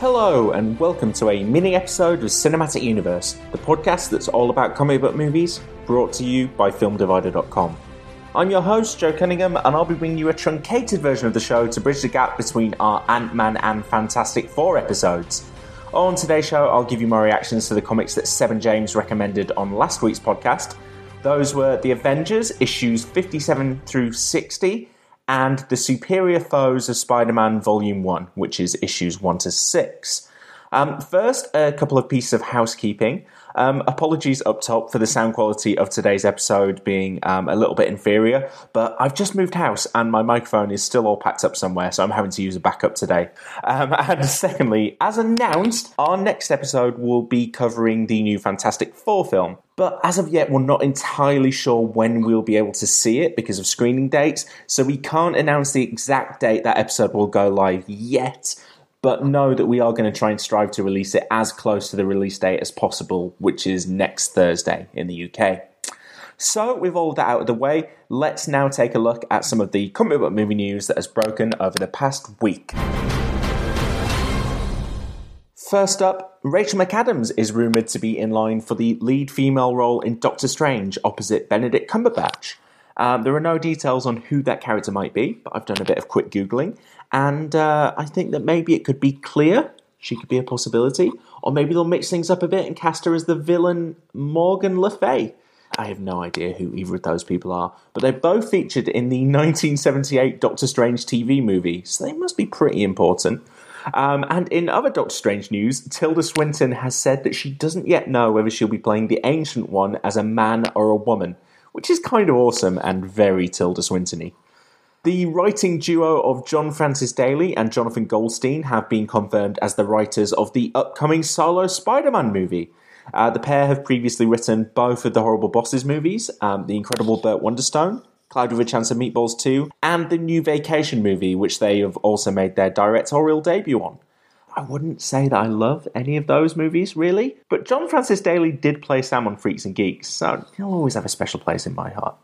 Hello, and welcome to a mini episode of Cinematic Universe, the podcast that's all about comic book movies, brought to you by FilmDivider.com. I'm your host, Joe Cunningham, and I'll be bringing you a truncated version of the show to bridge the gap between our Ant Man and Fantastic Four episodes. On today's show, I'll give you my reactions to the comics that Seb and James recommended on last week's podcast. Those were The Avengers, issues 57 through 60, and The Superior Foes of Spider Man Volume 1, which is issues 1 to 6. Um, first, a couple of pieces of housekeeping. Um, apologies up top for the sound quality of today's episode being um, a little bit inferior, but I've just moved house and my microphone is still all packed up somewhere, so I'm having to use a backup today. Um, and secondly, as announced, our next episode will be covering the new Fantastic Four film. But as of yet, we're not entirely sure when we'll be able to see it because of screening dates, so we can't announce the exact date that episode will go live yet but know that we are going to try and strive to release it as close to the release date as possible, which is next Thursday in the UK. So, with all that out of the way, let's now take a look at some of the comic book movie news that has broken over the past week. First up, Rachel McAdams is rumoured to be in line for the lead female role in Doctor Strange opposite Benedict Cumberbatch. Um, there are no details on who that character might be, but I've done a bit of quick Googling, and uh, I think that maybe it could be Clea. She could be a possibility. Or maybe they'll mix things up a bit and cast her as the villain Morgan Le Fay. I have no idea who either of those people are, but they're both featured in the 1978 Doctor Strange TV movie, so they must be pretty important. Um, and in other Doctor Strange news, Tilda Swinton has said that she doesn't yet know whether she'll be playing the Ancient One as a man or a woman, which is kind of awesome and very Tilda Swinton the writing duo of John Francis Daley and Jonathan Goldstein have been confirmed as the writers of the upcoming solo Spider Man movie. Uh, the pair have previously written both of the Horrible Bosses movies, um, The Incredible Burt Wonderstone, Cloud with a Chance of Meatballs 2, and the new Vacation movie, which they have also made their directorial debut on. I wouldn't say that I love any of those movies, really, but John Francis Daley did play Sam on Freaks and Geeks, so he'll always have a special place in my heart.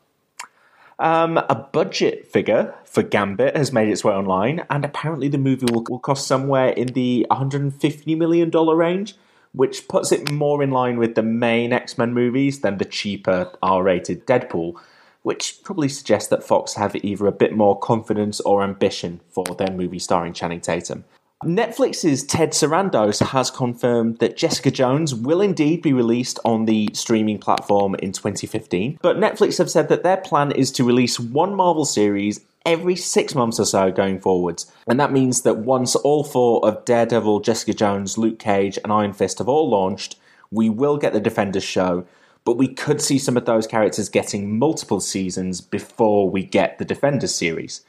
Um, a budget figure for Gambit has made its way online, and apparently the movie will, will cost somewhere in the $150 million range, which puts it more in line with the main X Men movies than the cheaper R rated Deadpool, which probably suggests that Fox have either a bit more confidence or ambition for their movie starring Channing Tatum. Netflix's Ted Sarandos has confirmed that Jessica Jones will indeed be released on the streaming platform in 2015, but Netflix have said that their plan is to release one Marvel series every six months or so going forwards. And that means that once all four of Daredevil, Jessica Jones, Luke Cage, and Iron Fist have all launched, we will get the Defenders show, but we could see some of those characters getting multiple seasons before we get the Defenders series.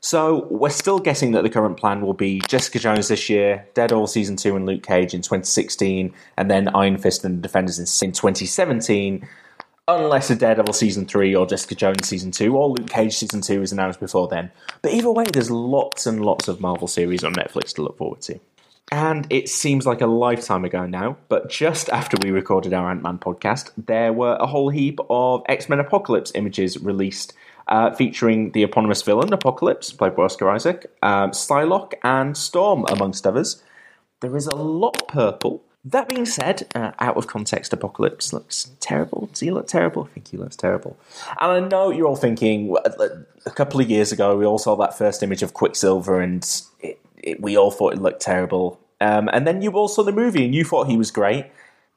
So we're still guessing that the current plan will be Jessica Jones this year, Daredevil season two, and Luke Cage in 2016, and then Iron Fist and the Defenders in 2017. unless a Daredevil season three or Jessica Jones season two or Luke Cage season two is announced before then. But either way, there's lots and lots of Marvel series on Netflix to look forward to. And it seems like a lifetime ago now, but just after we recorded our Ant Man podcast, there were a whole heap of X Men Apocalypse images released uh, featuring the eponymous villain, Apocalypse, played by Oscar Isaac, um, Psylocke, and Storm, amongst others. There is a lot purple. That being said, uh, out of context, Apocalypse looks terrible. Does he look terrible? I think he looks terrible. And I know you're all thinking, a couple of years ago, we all saw that first image of Quicksilver and it, it, we all thought it looked terrible. Um, and then you all saw the movie and you thought he was great.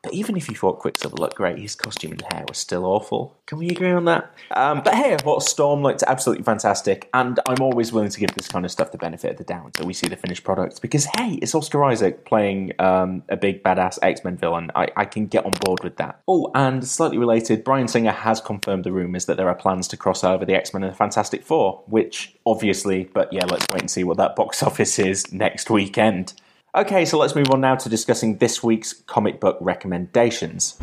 But even if you thought Quicksilver looked great, his costume and hair was still awful. Can we agree on that? Um, but hey, I thought Storm looked absolutely fantastic, and I'm always willing to give this kind of stuff the benefit of the doubt until we see the finished product. Because hey, it's Oscar Isaac playing um, a big badass X Men villain. I, I can get on board with that. Oh, and slightly related, Bryan Singer has confirmed the rumours that there are plans to cross over the X Men and the Fantastic Four, which obviously, but yeah, let's wait and see what that box office is next weekend. Okay, so let's move on now to discussing this week's comic book recommendations.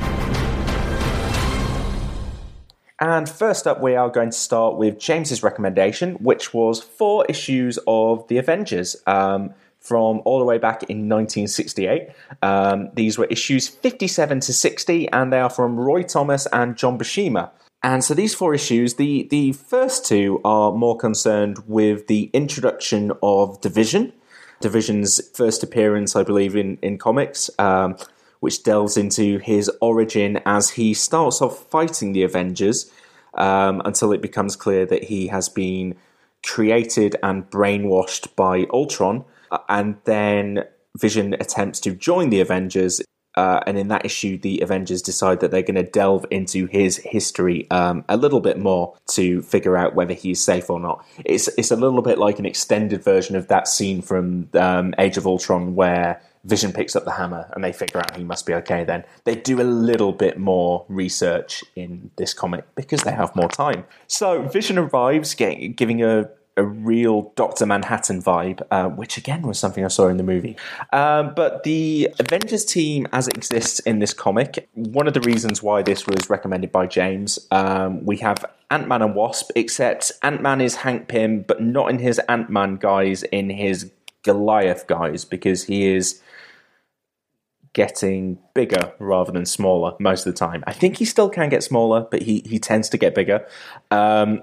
And first up, we are going to start with James's recommendation, which was four issues of The Avengers um, from all the way back in 1968. Um, these were issues 57 to 60, and they are from Roy Thomas and John Buscema. And so these four issues, the, the first two are more concerned with the introduction of the Vision, the Vision's first appearance, I believe, in, in comics, um, which delves into his origin as he starts off fighting the Avengers um, until it becomes clear that he has been created and brainwashed by Ultron. Uh, and then Vision attempts to join the Avengers uh, and in that issue, the Avengers decide that they're going to delve into his history um, a little bit more to figure out whether he's safe or not. It's it's a little bit like an extended version of that scene from um, Age of Ultron where Vision picks up the hammer and they figure out he must be okay. Then they do a little bit more research in this comic because they have more time. So Vision arrives, getting, giving a a real Doctor Manhattan vibe, uh, which again was something I saw in the movie. Um, but the Avengers team, as it exists in this comic, one of the reasons why this was recommended by James, um, we have Ant Man and Wasp, except Ant Man is Hank Pym, but not in his Ant Man guise, in his Goliath guise, because he is getting bigger rather than smaller most of the time. I think he still can get smaller, but he, he tends to get bigger. Um,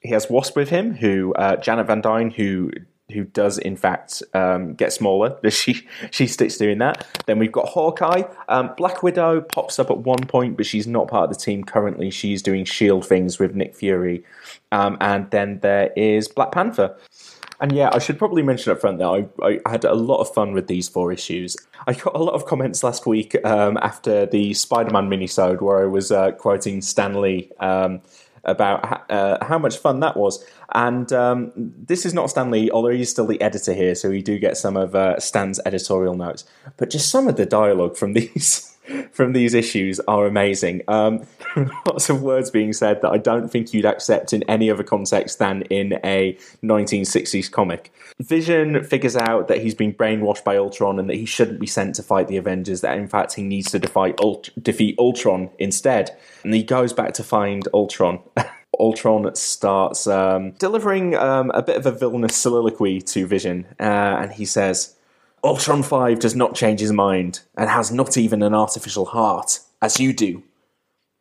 he has Wasp with him, who uh, Janet Van Dyne, who who does in fact um, get smaller. She she sticks doing that. Then we've got Hawkeye. Um, Black Widow pops up at one point, but she's not part of the team currently. She's doing Shield things with Nick Fury, um, and then there is Black Panther. And yeah, I should probably mention up front that I, I, had a lot of fun with these four issues. I got a lot of comments last week um, after the Spider-Man minisode where I was uh, quoting Stan Lee um, about uh, how much fun that was. And um, this is not Stan Lee, although he's still the editor here, so we do get some of uh, Stan's editorial notes. But just some of the dialogue from these from these issues are amazing. Um, lots of words being said that I don't think you'd accept in any other context than in a 1960s comic. Vision figures out that he's been brainwashed by Ultron and that he shouldn't be sent to fight the Avengers, that in fact he needs to defy Ult- defeat Ultron instead. And he goes back to find Ultron. Ultron starts um, delivering um, a bit of a villainous soliloquy to Vision, uh, and he says, Ultron 5 does not change his mind and has not even an artificial heart, as you do.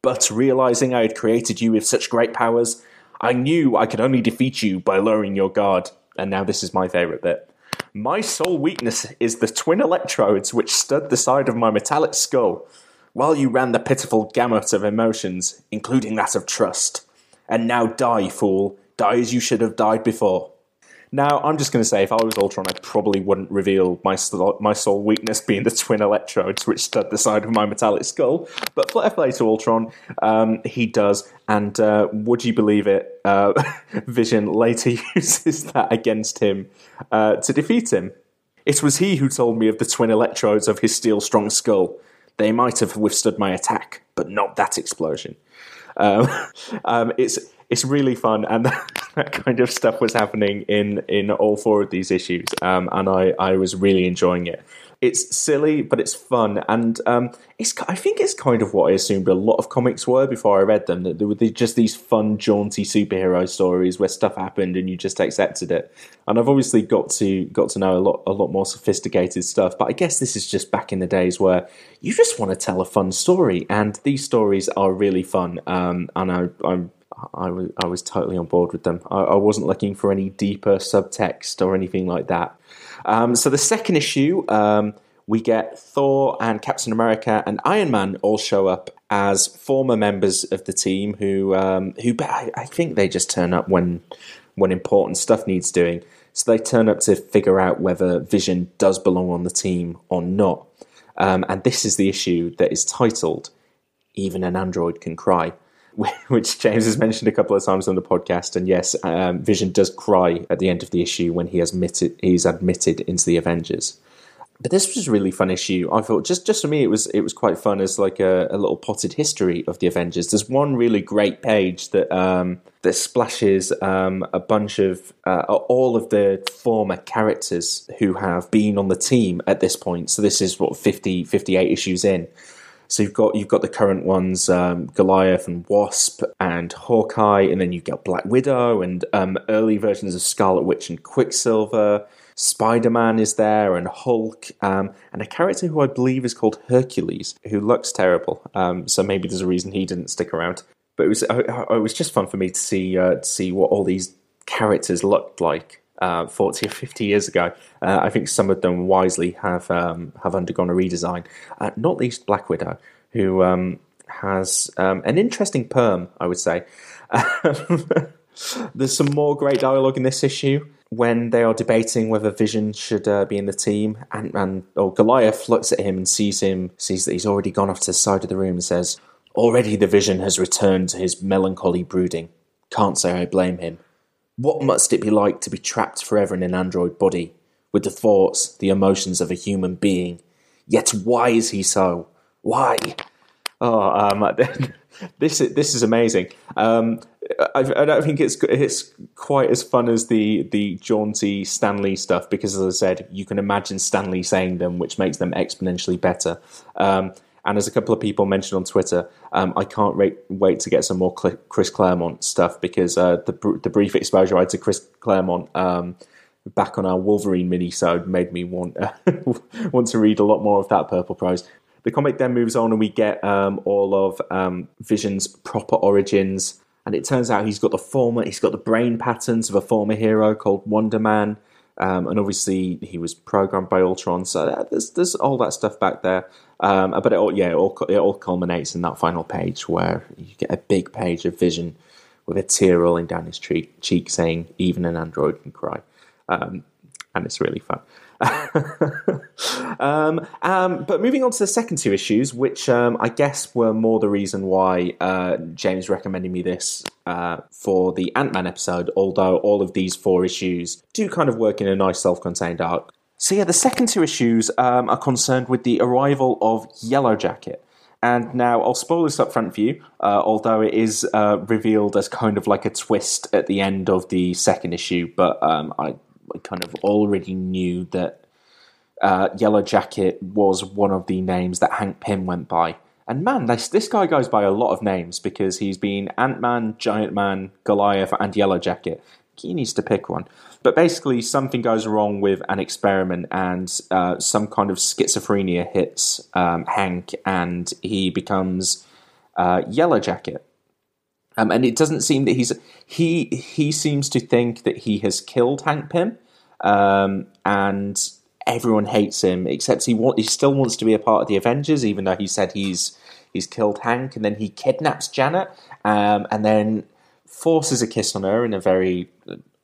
But realizing I had created you with such great powers, I knew I could only defeat you by lowering your guard. And now this is my favorite bit. My sole weakness is the twin electrodes which stud the side of my metallic skull, while you ran the pitiful gamut of emotions, including that of trust. And now die, fool. Die as you should have died before. Now, I'm just going to say, if I was Ultron, I probably wouldn't reveal my my sole weakness being the twin electrodes which stud the side of my metallic skull. But fair play to Ultron, um, he does. And uh, would you believe it? Uh, Vision later uses that against him uh, to defeat him. It was he who told me of the twin electrodes of his steel strong skull. They might have withstood my attack, but not that explosion. Um, um, it's it's really fun, and that, kind of stuff was happening in in all four of these issues, um, and I I was really enjoying it. It's silly, but it's fun, and um, it's. I think it's kind of what I assumed a lot of comics were before I read them. That they were just these fun, jaunty superhero stories where stuff happened and you just accepted it. And I've obviously got to got to know a lot a lot more sophisticated stuff. But I guess this is just back in the days where you just want to tell a fun story, and these stories are really fun. Um, and I, I'm I was I was totally on board with them. I, I, wasn't looking for any deeper subtext or anything like that. Um, so the second issue, um, we get Thor and Captain America and Iron Man all show up as former members of the team who um, who I think they just turn up when when important stuff needs doing. So they turn up to figure out whether Vision does belong on the team or not. Um, and this is the issue that is titled "Even an Android Can Cry." which James has mentioned a couple of times on the podcast. And yes, um, Vision does cry at the end of the issue when he has admitted he's admitted into the Avengers. But this was a really fun issue. I thought just just for me, it was it was quite fun as like a, a little potted history of the Avengers. There's one really great page that um, that splashes um, a bunch of uh, all of the former characters who have been on the team at this point. So this is what 50, 58 issues in. So you've got you've got the current ones, um, Goliath and Wasp and Hawkeye, and then you've got Black Widow and um, early versions of Scarlet Witch and Quicksilver. Spider Man is there and Hulk, um, and a character who I believe is called Hercules, who looks terrible. Um, so maybe there's a reason he didn't stick around. But it was it was just fun for me to see uh, to see what all these characters looked like uh, 40 or 50 years ago. Uh, I think some of them wisely have um, have undergone a redesign, uh, not least Black Widow, who um, has um, an interesting perm, I would say. There's some more great dialogue in this issue when they are debating whether Vision should uh, be in the team, and, and or Goliath looks at him and sees him, sees that he's already gone off to the side of the room, and says, "Already the Vision has returned to his melancholy brooding. Can't say I blame him. What must it be like to be trapped forever in an android body, with the thoughts, the emotions of a human being? Yet why is he so? Why? Oh, um, this is, this is amazing. Um, I, I, don't think it's it's quite as fun as the the jaunty Stan Lee stuff because, as I said, you can imagine Stan Lee saying them, which makes them exponentially better. Um, and as a couple of people mentioned on Twitter, um, I can't wait, wait to get some more Chris Claremont stuff because uh, the the brief exposure I had to Chris Claremont um, back on our Wolverine mini-sode made me want uh, want to read a lot more of that Purple Prose. The comic then moves on, and we get um, all of um, Vision's proper origins. And it turns out he's got the former, he's got the brain patterns of a former hero called Wonder Man. Um, and obviously he was programmed by Ultron, so there's there's all that stuff back there. Um, but it all, yeah, it all, it all culminates in that final page where you get a big page of Vision with a tear rolling down his cheek, cheek saying, "Even an android can cry," um, and it's really fun. um, um, but moving on to the second two issues, which um, I guess were more the reason why uh, James recommended me this uh, for the Ant Man episode, although all of these four issues do kind of work in a nice self contained arc. So, yeah, the second two issues um, are concerned with the arrival of Yellow Jacket. And now I'll spoil this up front for you, uh, although it is uh, revealed as kind of like a twist at the end of the second issue, but um, I kind of already knew that uh, Yellow Jacket was one of the names that Hank Pym went by. And man, this, this guy goes by a lot of names because he's been Ant Man, Giant Man, Goliath, and Yellow Jacket. He needs to pick one. But basically, something goes wrong with an experiment, and uh, some kind of schizophrenia hits um, Hank, and he becomes uh, Yellow Jacket. Um, and it doesn't seem that he's he he seems to think that he has killed Hank Pym, um, and everyone hates him except he want, he still wants to be a part of the Avengers, even though he said he's he's killed Hank, and then he kidnaps Janet, um, and then forces a kiss on her in a very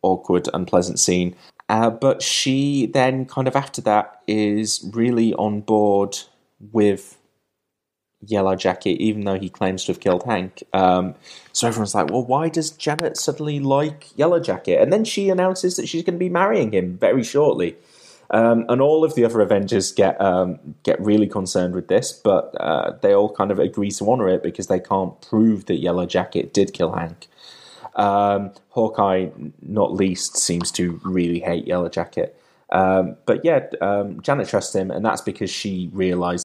awkward, unpleasant scene. Uh, but she then, kind of after that, is really on board with Yellow Jacket, even though he claims to have killed Hank. Um, so everyone's like, well, why does Janet suddenly like Yellow Jacket? And then she announces that she's going to be marrying him very shortly. Um, and all of the other Avengers get um, get really concerned with this, but uh, they all kind of agree to honor it because they can't prove that Yellow Jacket did kill Hank. Um, Hawkeye, not least, seems to really hate Yellow Jacket. Um, but yeah, um, Janet trusts him, and that's because she realized.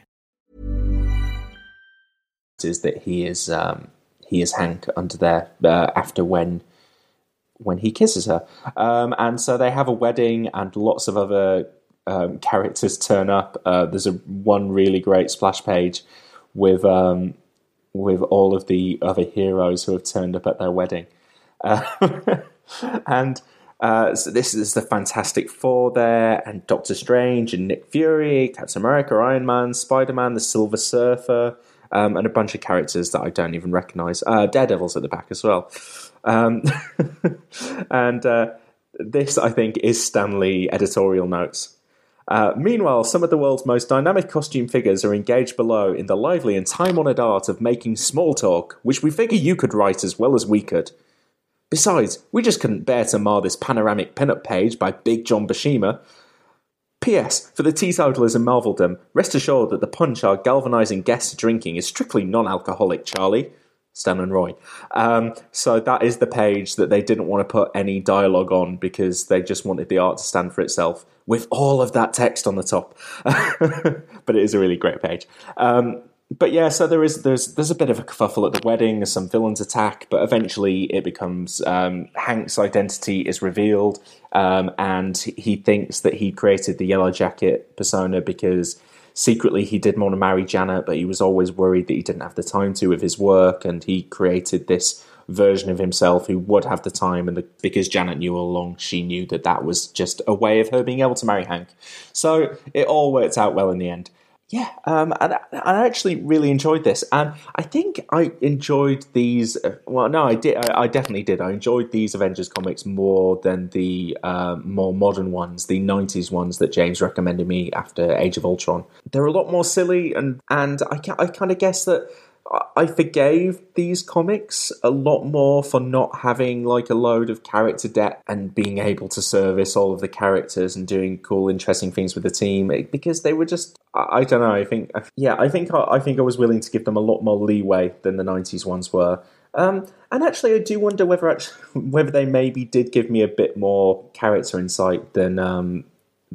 Is that he is um, he is Hank under there uh, after when when he kisses her, um, and so they have a wedding, and lots of other um, characters turn up. Uh, there's a one really great splash page with um, with all of the other heroes who have turned up at their wedding, uh, and. Uh, so this is the Fantastic Four there, and Doctor Strange, and Nick Fury, Captain America, Iron Man, Spider Man, the Silver Surfer, um, and a bunch of characters that I don't even recognise. Uh, Daredevil's at the back as well. Um, and uh, this, I think, is Stan Lee editorial notes. Uh, meanwhile, some of the world's most dynamic costume figures are engaged below in the lively and time honoured art of making small talk, which we figure you could write as well as we could. Besides, we just couldn't bear to mar this panoramic pinup page by Big John Buscema, P.S. For the teetotalers in Marveldom, rest assured that the punch our galvanising guests drinking is strictly non alcoholic, Charlie. Stan and Roy. Um, so that is the page that they didn't want to put any dialogue on because they just wanted the art to stand for itself with all of that text on the top. but it is a really great page. Um, but yeah, so there is there's there's a bit of a kerfuffle at the wedding. Some villains attack, but eventually it becomes um, Hank's identity is revealed, um, and he thinks that he created the Yellow Jacket persona because secretly he did want to marry Janet, but he was always worried that he didn't have the time to with his work, and he created this version of himself who would have the time and the, because Janet knew all along she knew that that was just a way of her being able to marry Hank so it all worked out well in the end yeah, um, and I actually really enjoyed this, and I think I enjoyed these. Uh, well, no, I did. I, I, definitely did. I enjoyed these Avengers comics more than the uh, more modern ones, the '90s ones that James recommended me after Age of Ultron. They're a lot more silly, and and I I kind of guess that I forgave these comics a lot more for not having like a load of character debt and being able to service all of the characters and doing cool, interesting things with the team because they were just I don't know. I think yeah, I think I think I was willing to give them a lot more leeway than the '90s ones were. Um, and actually, I do wonder whether actually, whether they maybe did give me a bit more character insight than um,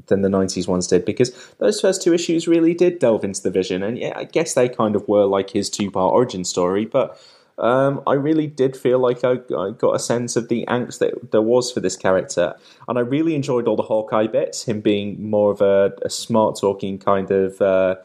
than the 90s ones did because those first two issues really did delve into the vision and yeah i guess they kind of were like his two-part origin story but um, I really did feel like I, I, got a sense of the angst that there was for this character, and I really enjoyed all the Hawkeye bits. Him being more of a, a smart talking kind of uh,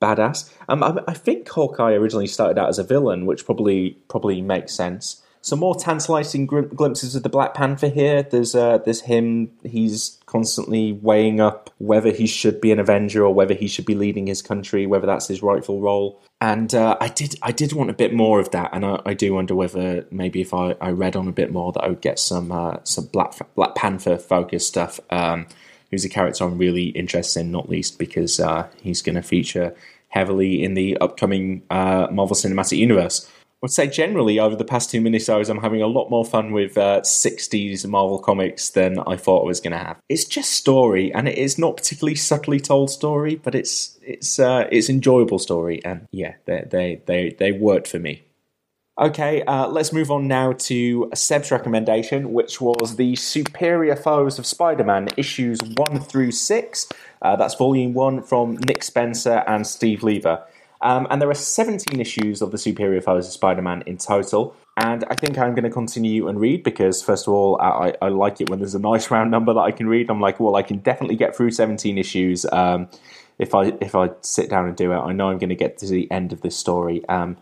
badass. Um, I, I, think Hawkeye originally started out as a villain, which probably probably makes sense some more tantalizing glimpses of the Black Panther here. There's uh, there's him. He's constantly weighing up whether he should be an Avenger or whether he should be leading his country, whether that's his rightful role. And uh, I did I did want a bit more of that, and I, I do wonder whether maybe if I, I, read on a bit more that I would get some uh, some Black Black Panther focused stuff. Um, who's a character I'm really interested in, not least because uh, he's going to feature heavily in the upcoming uh, Marvel Cinematic Universe. Would say generally over the past two minisodes, I'm having a lot more fun with uh, 60s Marvel comics than I thought I was going to have. It's just story, and it is not particularly subtly told story, but it's it's uh, it's enjoyable story, and yeah, they they they they worked for me. Okay, uh, let's move on now to Seb's recommendation, which was the Superior Foes of Spider-Man issues one through six. Uh, that's volume one from Nick Spencer and Steve Lieber. Um, and there are 17 issues of the Superior Foes of Spider Man in total. And I think I'm going to continue and read because, first of all, I, I, like it when there's a nice round number that I can read. I'm like, well, I can definitely get through 17 issues um, if I if I sit down and do it. I know I'm going to get to the end of this story. Um,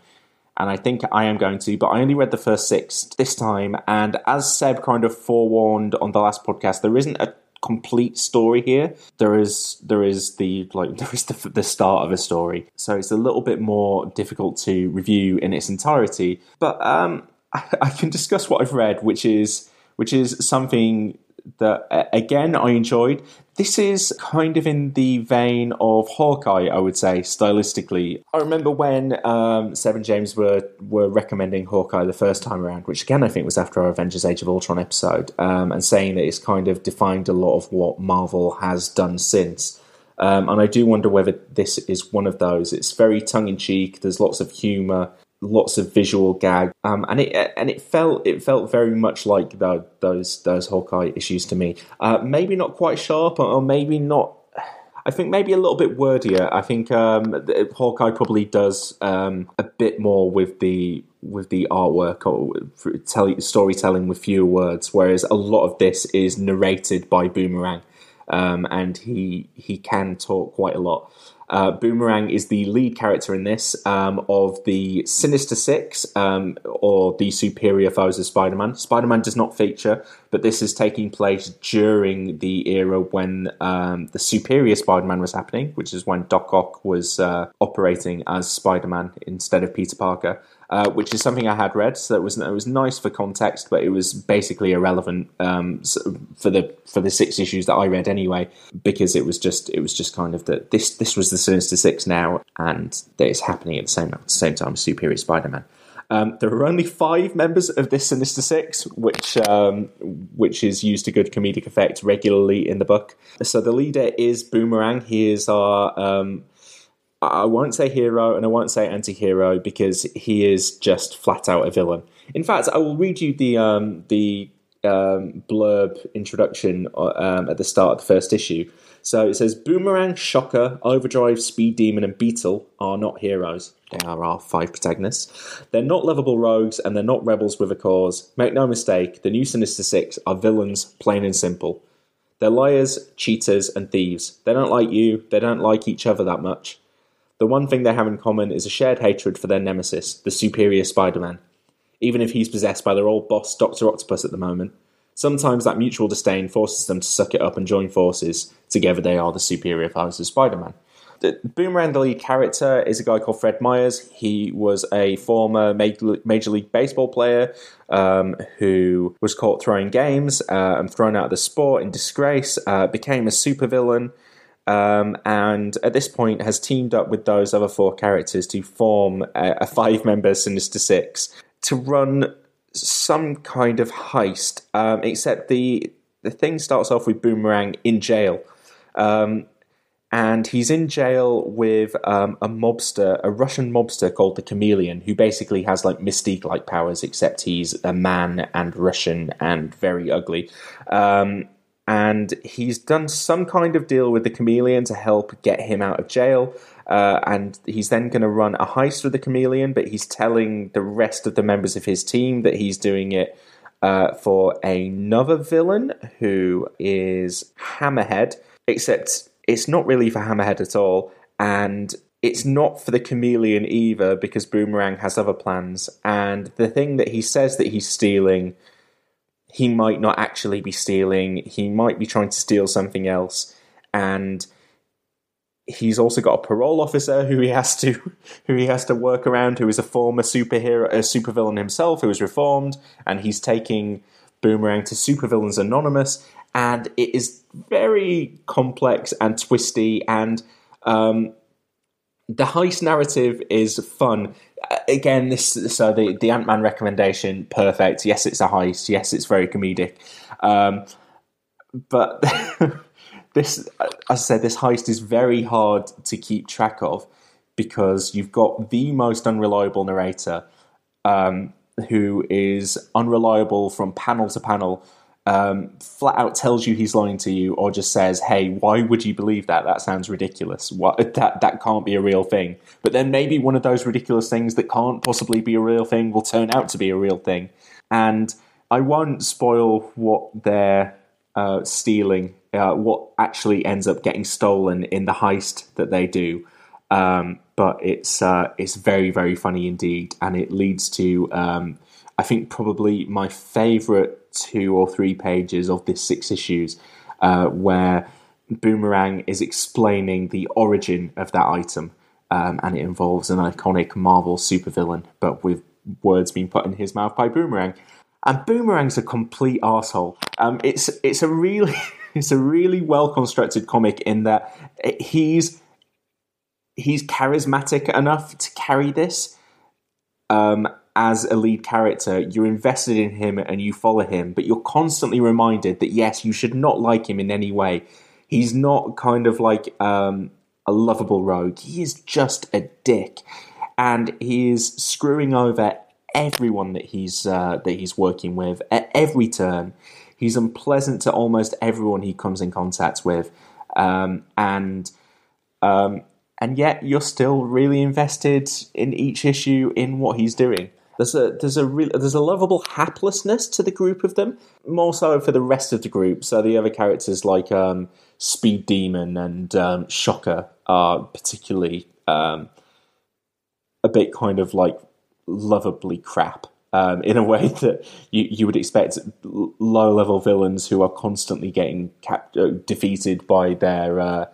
and I think I am going to, but I only read the first six this time. And as Seb kind of forewarned on the last podcast, there isn't a complete story here. There is there is the like there is the, the start of a story, so it's a little bit more difficult to review in its entirety. But um, I, I can discuss what I've read, which is which is something that again I enjoyed. This is kind of in the vein of Hawkeye, I would say, stylistically. I remember when um, Seb and James were were recommending Hawkeye the first time around, which again I think was after our Avengers Age of Ultron episode, um, and saying that it's kind of defined a lot of what Marvel has done since. Um, and I do wonder whether this is one of those. It's very tongue in cheek. There's lots of humour lots of visual gag, um, and it and it felt it felt very much like the, those those Hawkeye issues to me. Uh, maybe not quite sharp, or maybe not. I think maybe a little bit wordier. I think um, Hawkeye probably does um, a bit more with the with the artwork or tell, storytelling with fewer words, whereas a lot of this is narrated by Boomerang, um, and he he can talk quite a lot. Uh, Boomerang is the lead character in this um, of the Sinister Six um, or the Superior Foes of Spider Man. Spider Man does not feature, but this is taking place during the era when um, the Superior Spider Man was happening, which is when Doc Ock was uh, operating as Spider Man instead of Peter Parker uh, which is something I had read. So it was it was nice for context, but it was basically irrelevant um, for the for the six issues that I read anyway, because it was just it was just kind of that this this was the Sinister Six now, and that it's happening at the same at the same time as Superior Spider-Man. Um, there are only five members of this Sinister Six, which um, which is used to good comedic effect regularly in the book. So the leader is Boomerang. He is our um, I won't say hero and I won't say anti-hero because he is just flat out a villain. In fact, I will read you the um, the um, blurb introduction uh, um, at the start of the first issue. So it says Boomerang, Shocker, Overdrive, Speed Demon, and Beetle are not heroes. They are our five protagonists. They're not lovable rogues and they're not rebels with a cause. Make no mistake, the new Sinister Six are villains, plain and simple. They're liars, cheaters, and thieves. They don't like you, they don't like each other that much. The one thing they have in common is a shared hatred for their nemesis, the superior Spider Man, even if he's possessed by their old boss, Dr. Octopus, at the moment. Sometimes that mutual disdain forces them to suck it up and join forces. Together they are the superior foes of Spider Man. The Boomerang, the lead character, is a guy called Fred Myers. He was a former Major League Baseball player um, who was caught throwing games uh, and thrown out of the sport in disgrace, uh, became a supervillain, um, and at this point has teamed up with those other four characters to form a, a five member Sinister Six to run some kind of heist. Um, except the the thing starts off with Boomerang in jail. Um, and he's in jail with um, a mobster, a Russian mobster called the Chameleon, who basically has like mystique like powers, except he's a man and Russian and very ugly. Um, and he's done some kind of deal with the chameleon to help get him out of jail. Uh, and he's then going to run a heist with the chameleon, but he's telling the rest of the members of his team that he's doing it uh, for another villain who is Hammerhead, except it's not really for Hammerhead at all. And it's not for the chameleon either because Boomerang has other plans. And the thing that he says that he's stealing, he might not actually be stealing. He might be trying to steal something else. And he's also got a parole officer who he has to who he has to work around who is a former superhero a supervillain himself who was reformed and he's taking boomerang to supervillains anonymous and it is very complex and twisty and um, the heist narrative is fun again this so the, the ant-man recommendation perfect yes it's a heist yes it's very comedic um, but this, as I said, this heist is very hard to keep track of because you've got the most unreliable narrator um, who is unreliable from panel to panel. Um, flat out tells you he's lying to you, or just says, "Hey, why would you believe that? That sounds ridiculous. What that that can't be a real thing." But then maybe one of those ridiculous things that can't possibly be a real thing will turn out to be a real thing. And I won't spoil what they're uh, stealing uh, what actually ends up getting stolen in the heist that they do. Um, but it's uh, it's very very funny indeed, and it leads to um, I think probably my favourite two or three pages of this six issues, uh, where Boomerang is explaining the origin of that item, um, and it involves an iconic Marvel supervillain, but with words being put in his mouth by Boomerang. And Boomerang's a complete asshole. Um, it's it's a really it's a really well constructed comic in that he's he's charismatic enough to carry this um, as a lead character. You're invested in him and you follow him, but you're constantly reminded that yes, you should not like him in any way. He's not kind of like um, a lovable rogue. He is just a dick, and he is screwing over everyone that he's uh, that he's working with at every turn. He's unpleasant to almost everyone he comes in contact with, um, and um, and yet you're still really invested in each issue in what he's doing. There's a there's a there's a lovable haplessness to the group of them, more so for the rest of the group. So the other characters like um, Speed Demon and um, Shocker are particularly um, a bit kind of like lovably crap um, in a way that you, you would expect low level villains who are constantly getting cap- uh, defeated by their uh,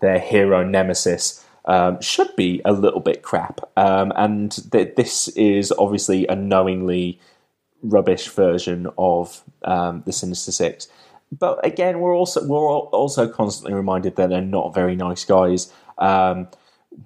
their hero nemesis um, should be a little bit crap. Um, and th- this is obviously a knowingly rubbish version of um, the Sinister Six. But again, we're also we're also constantly reminded that they're not very nice guys. Um,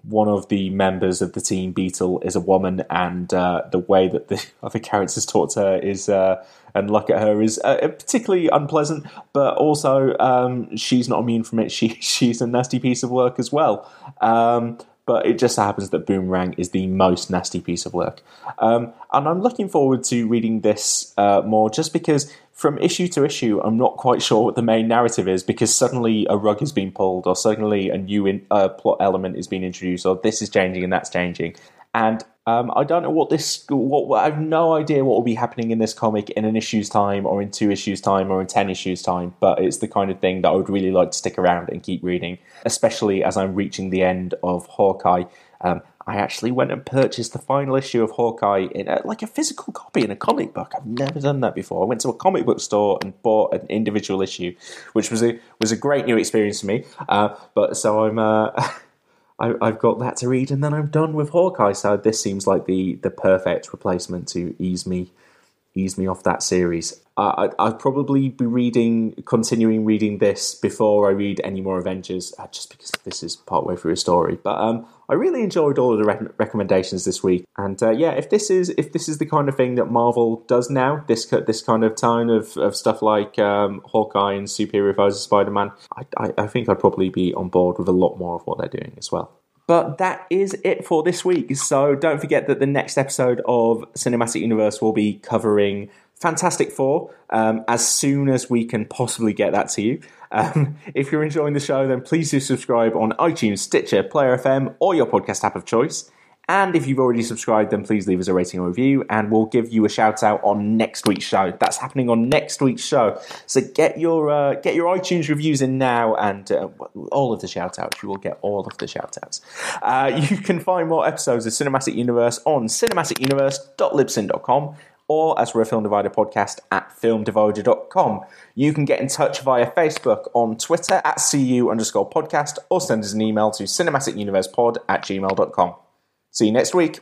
one of the members of the team, Beetle, is a woman, and uh, the way that the other characters talk to her is uh, and look at her is uh, particularly unpleasant. But also, um, she's not immune from it. She she's a nasty piece of work as well. Um, but it just happens that Boomerang is the most nasty piece of work. Um, and I'm looking forward to reading this uh, more, just because from issue to issue, I'm not quite sure what the main narrative is because suddenly a rug is being pulled, or suddenly a new in, uh, plot element is being introduced, or this is changing and that's changing. And um, I don't know what this. What I have no idea what will be happening in this comic in an issue's time, or in two issues' time, or in ten issues' time. But it's the kind of thing that I would really like to stick around and keep reading, especially as I'm reaching the end of Hawkeye. Um, I actually went and purchased the final issue of Hawkeye in a, like a physical copy in a comic book. I've never done that before. I went to a comic book store and bought an individual issue, which was a was a great new experience for me. Uh, but so I'm. Uh, I, have got that to read, and then I'm done with Hawkeye. So this seems like the the perfect replacement to ease me ease me off that series. I, would probably be reading, continuing reading this before I read any more Avengers, uh, just because this is partway through a story. But um, I really enjoyed all of the rec- recommendations this week, and uh, yeah, if this is if this is the kind of thing that Marvel does now, this this kind of tone of, of stuff like um, Hawkeye and Superior Spider Man, I, I, I think I'd probably be on board with a lot more of what they're doing as well. But that is it for this week. So don't forget that the next episode of Cinematic Universe will be covering Fantastic Four um, as soon as we can possibly get that to you. Um, if you're enjoying the show, then please do subscribe on iTunes, Stitcher, Player FM, or your podcast app of choice. And if you've already subscribed, then please leave us a rating and review, and we'll give you a shout out on next week's show. That's happening on next week's show. So get your uh, get your iTunes reviews in now, and uh, all of the shout outs. You will get all of the shout outs. Uh, you can find more episodes of Cinematic Universe on cinematicuniverse.libsyn.com or as we're a Film Divider podcast at filmdivider.com. You can get in touch via Facebook on Twitter at CU underscore podcast or send us an email to cinematicuniversepod at gmail.com. See you next week.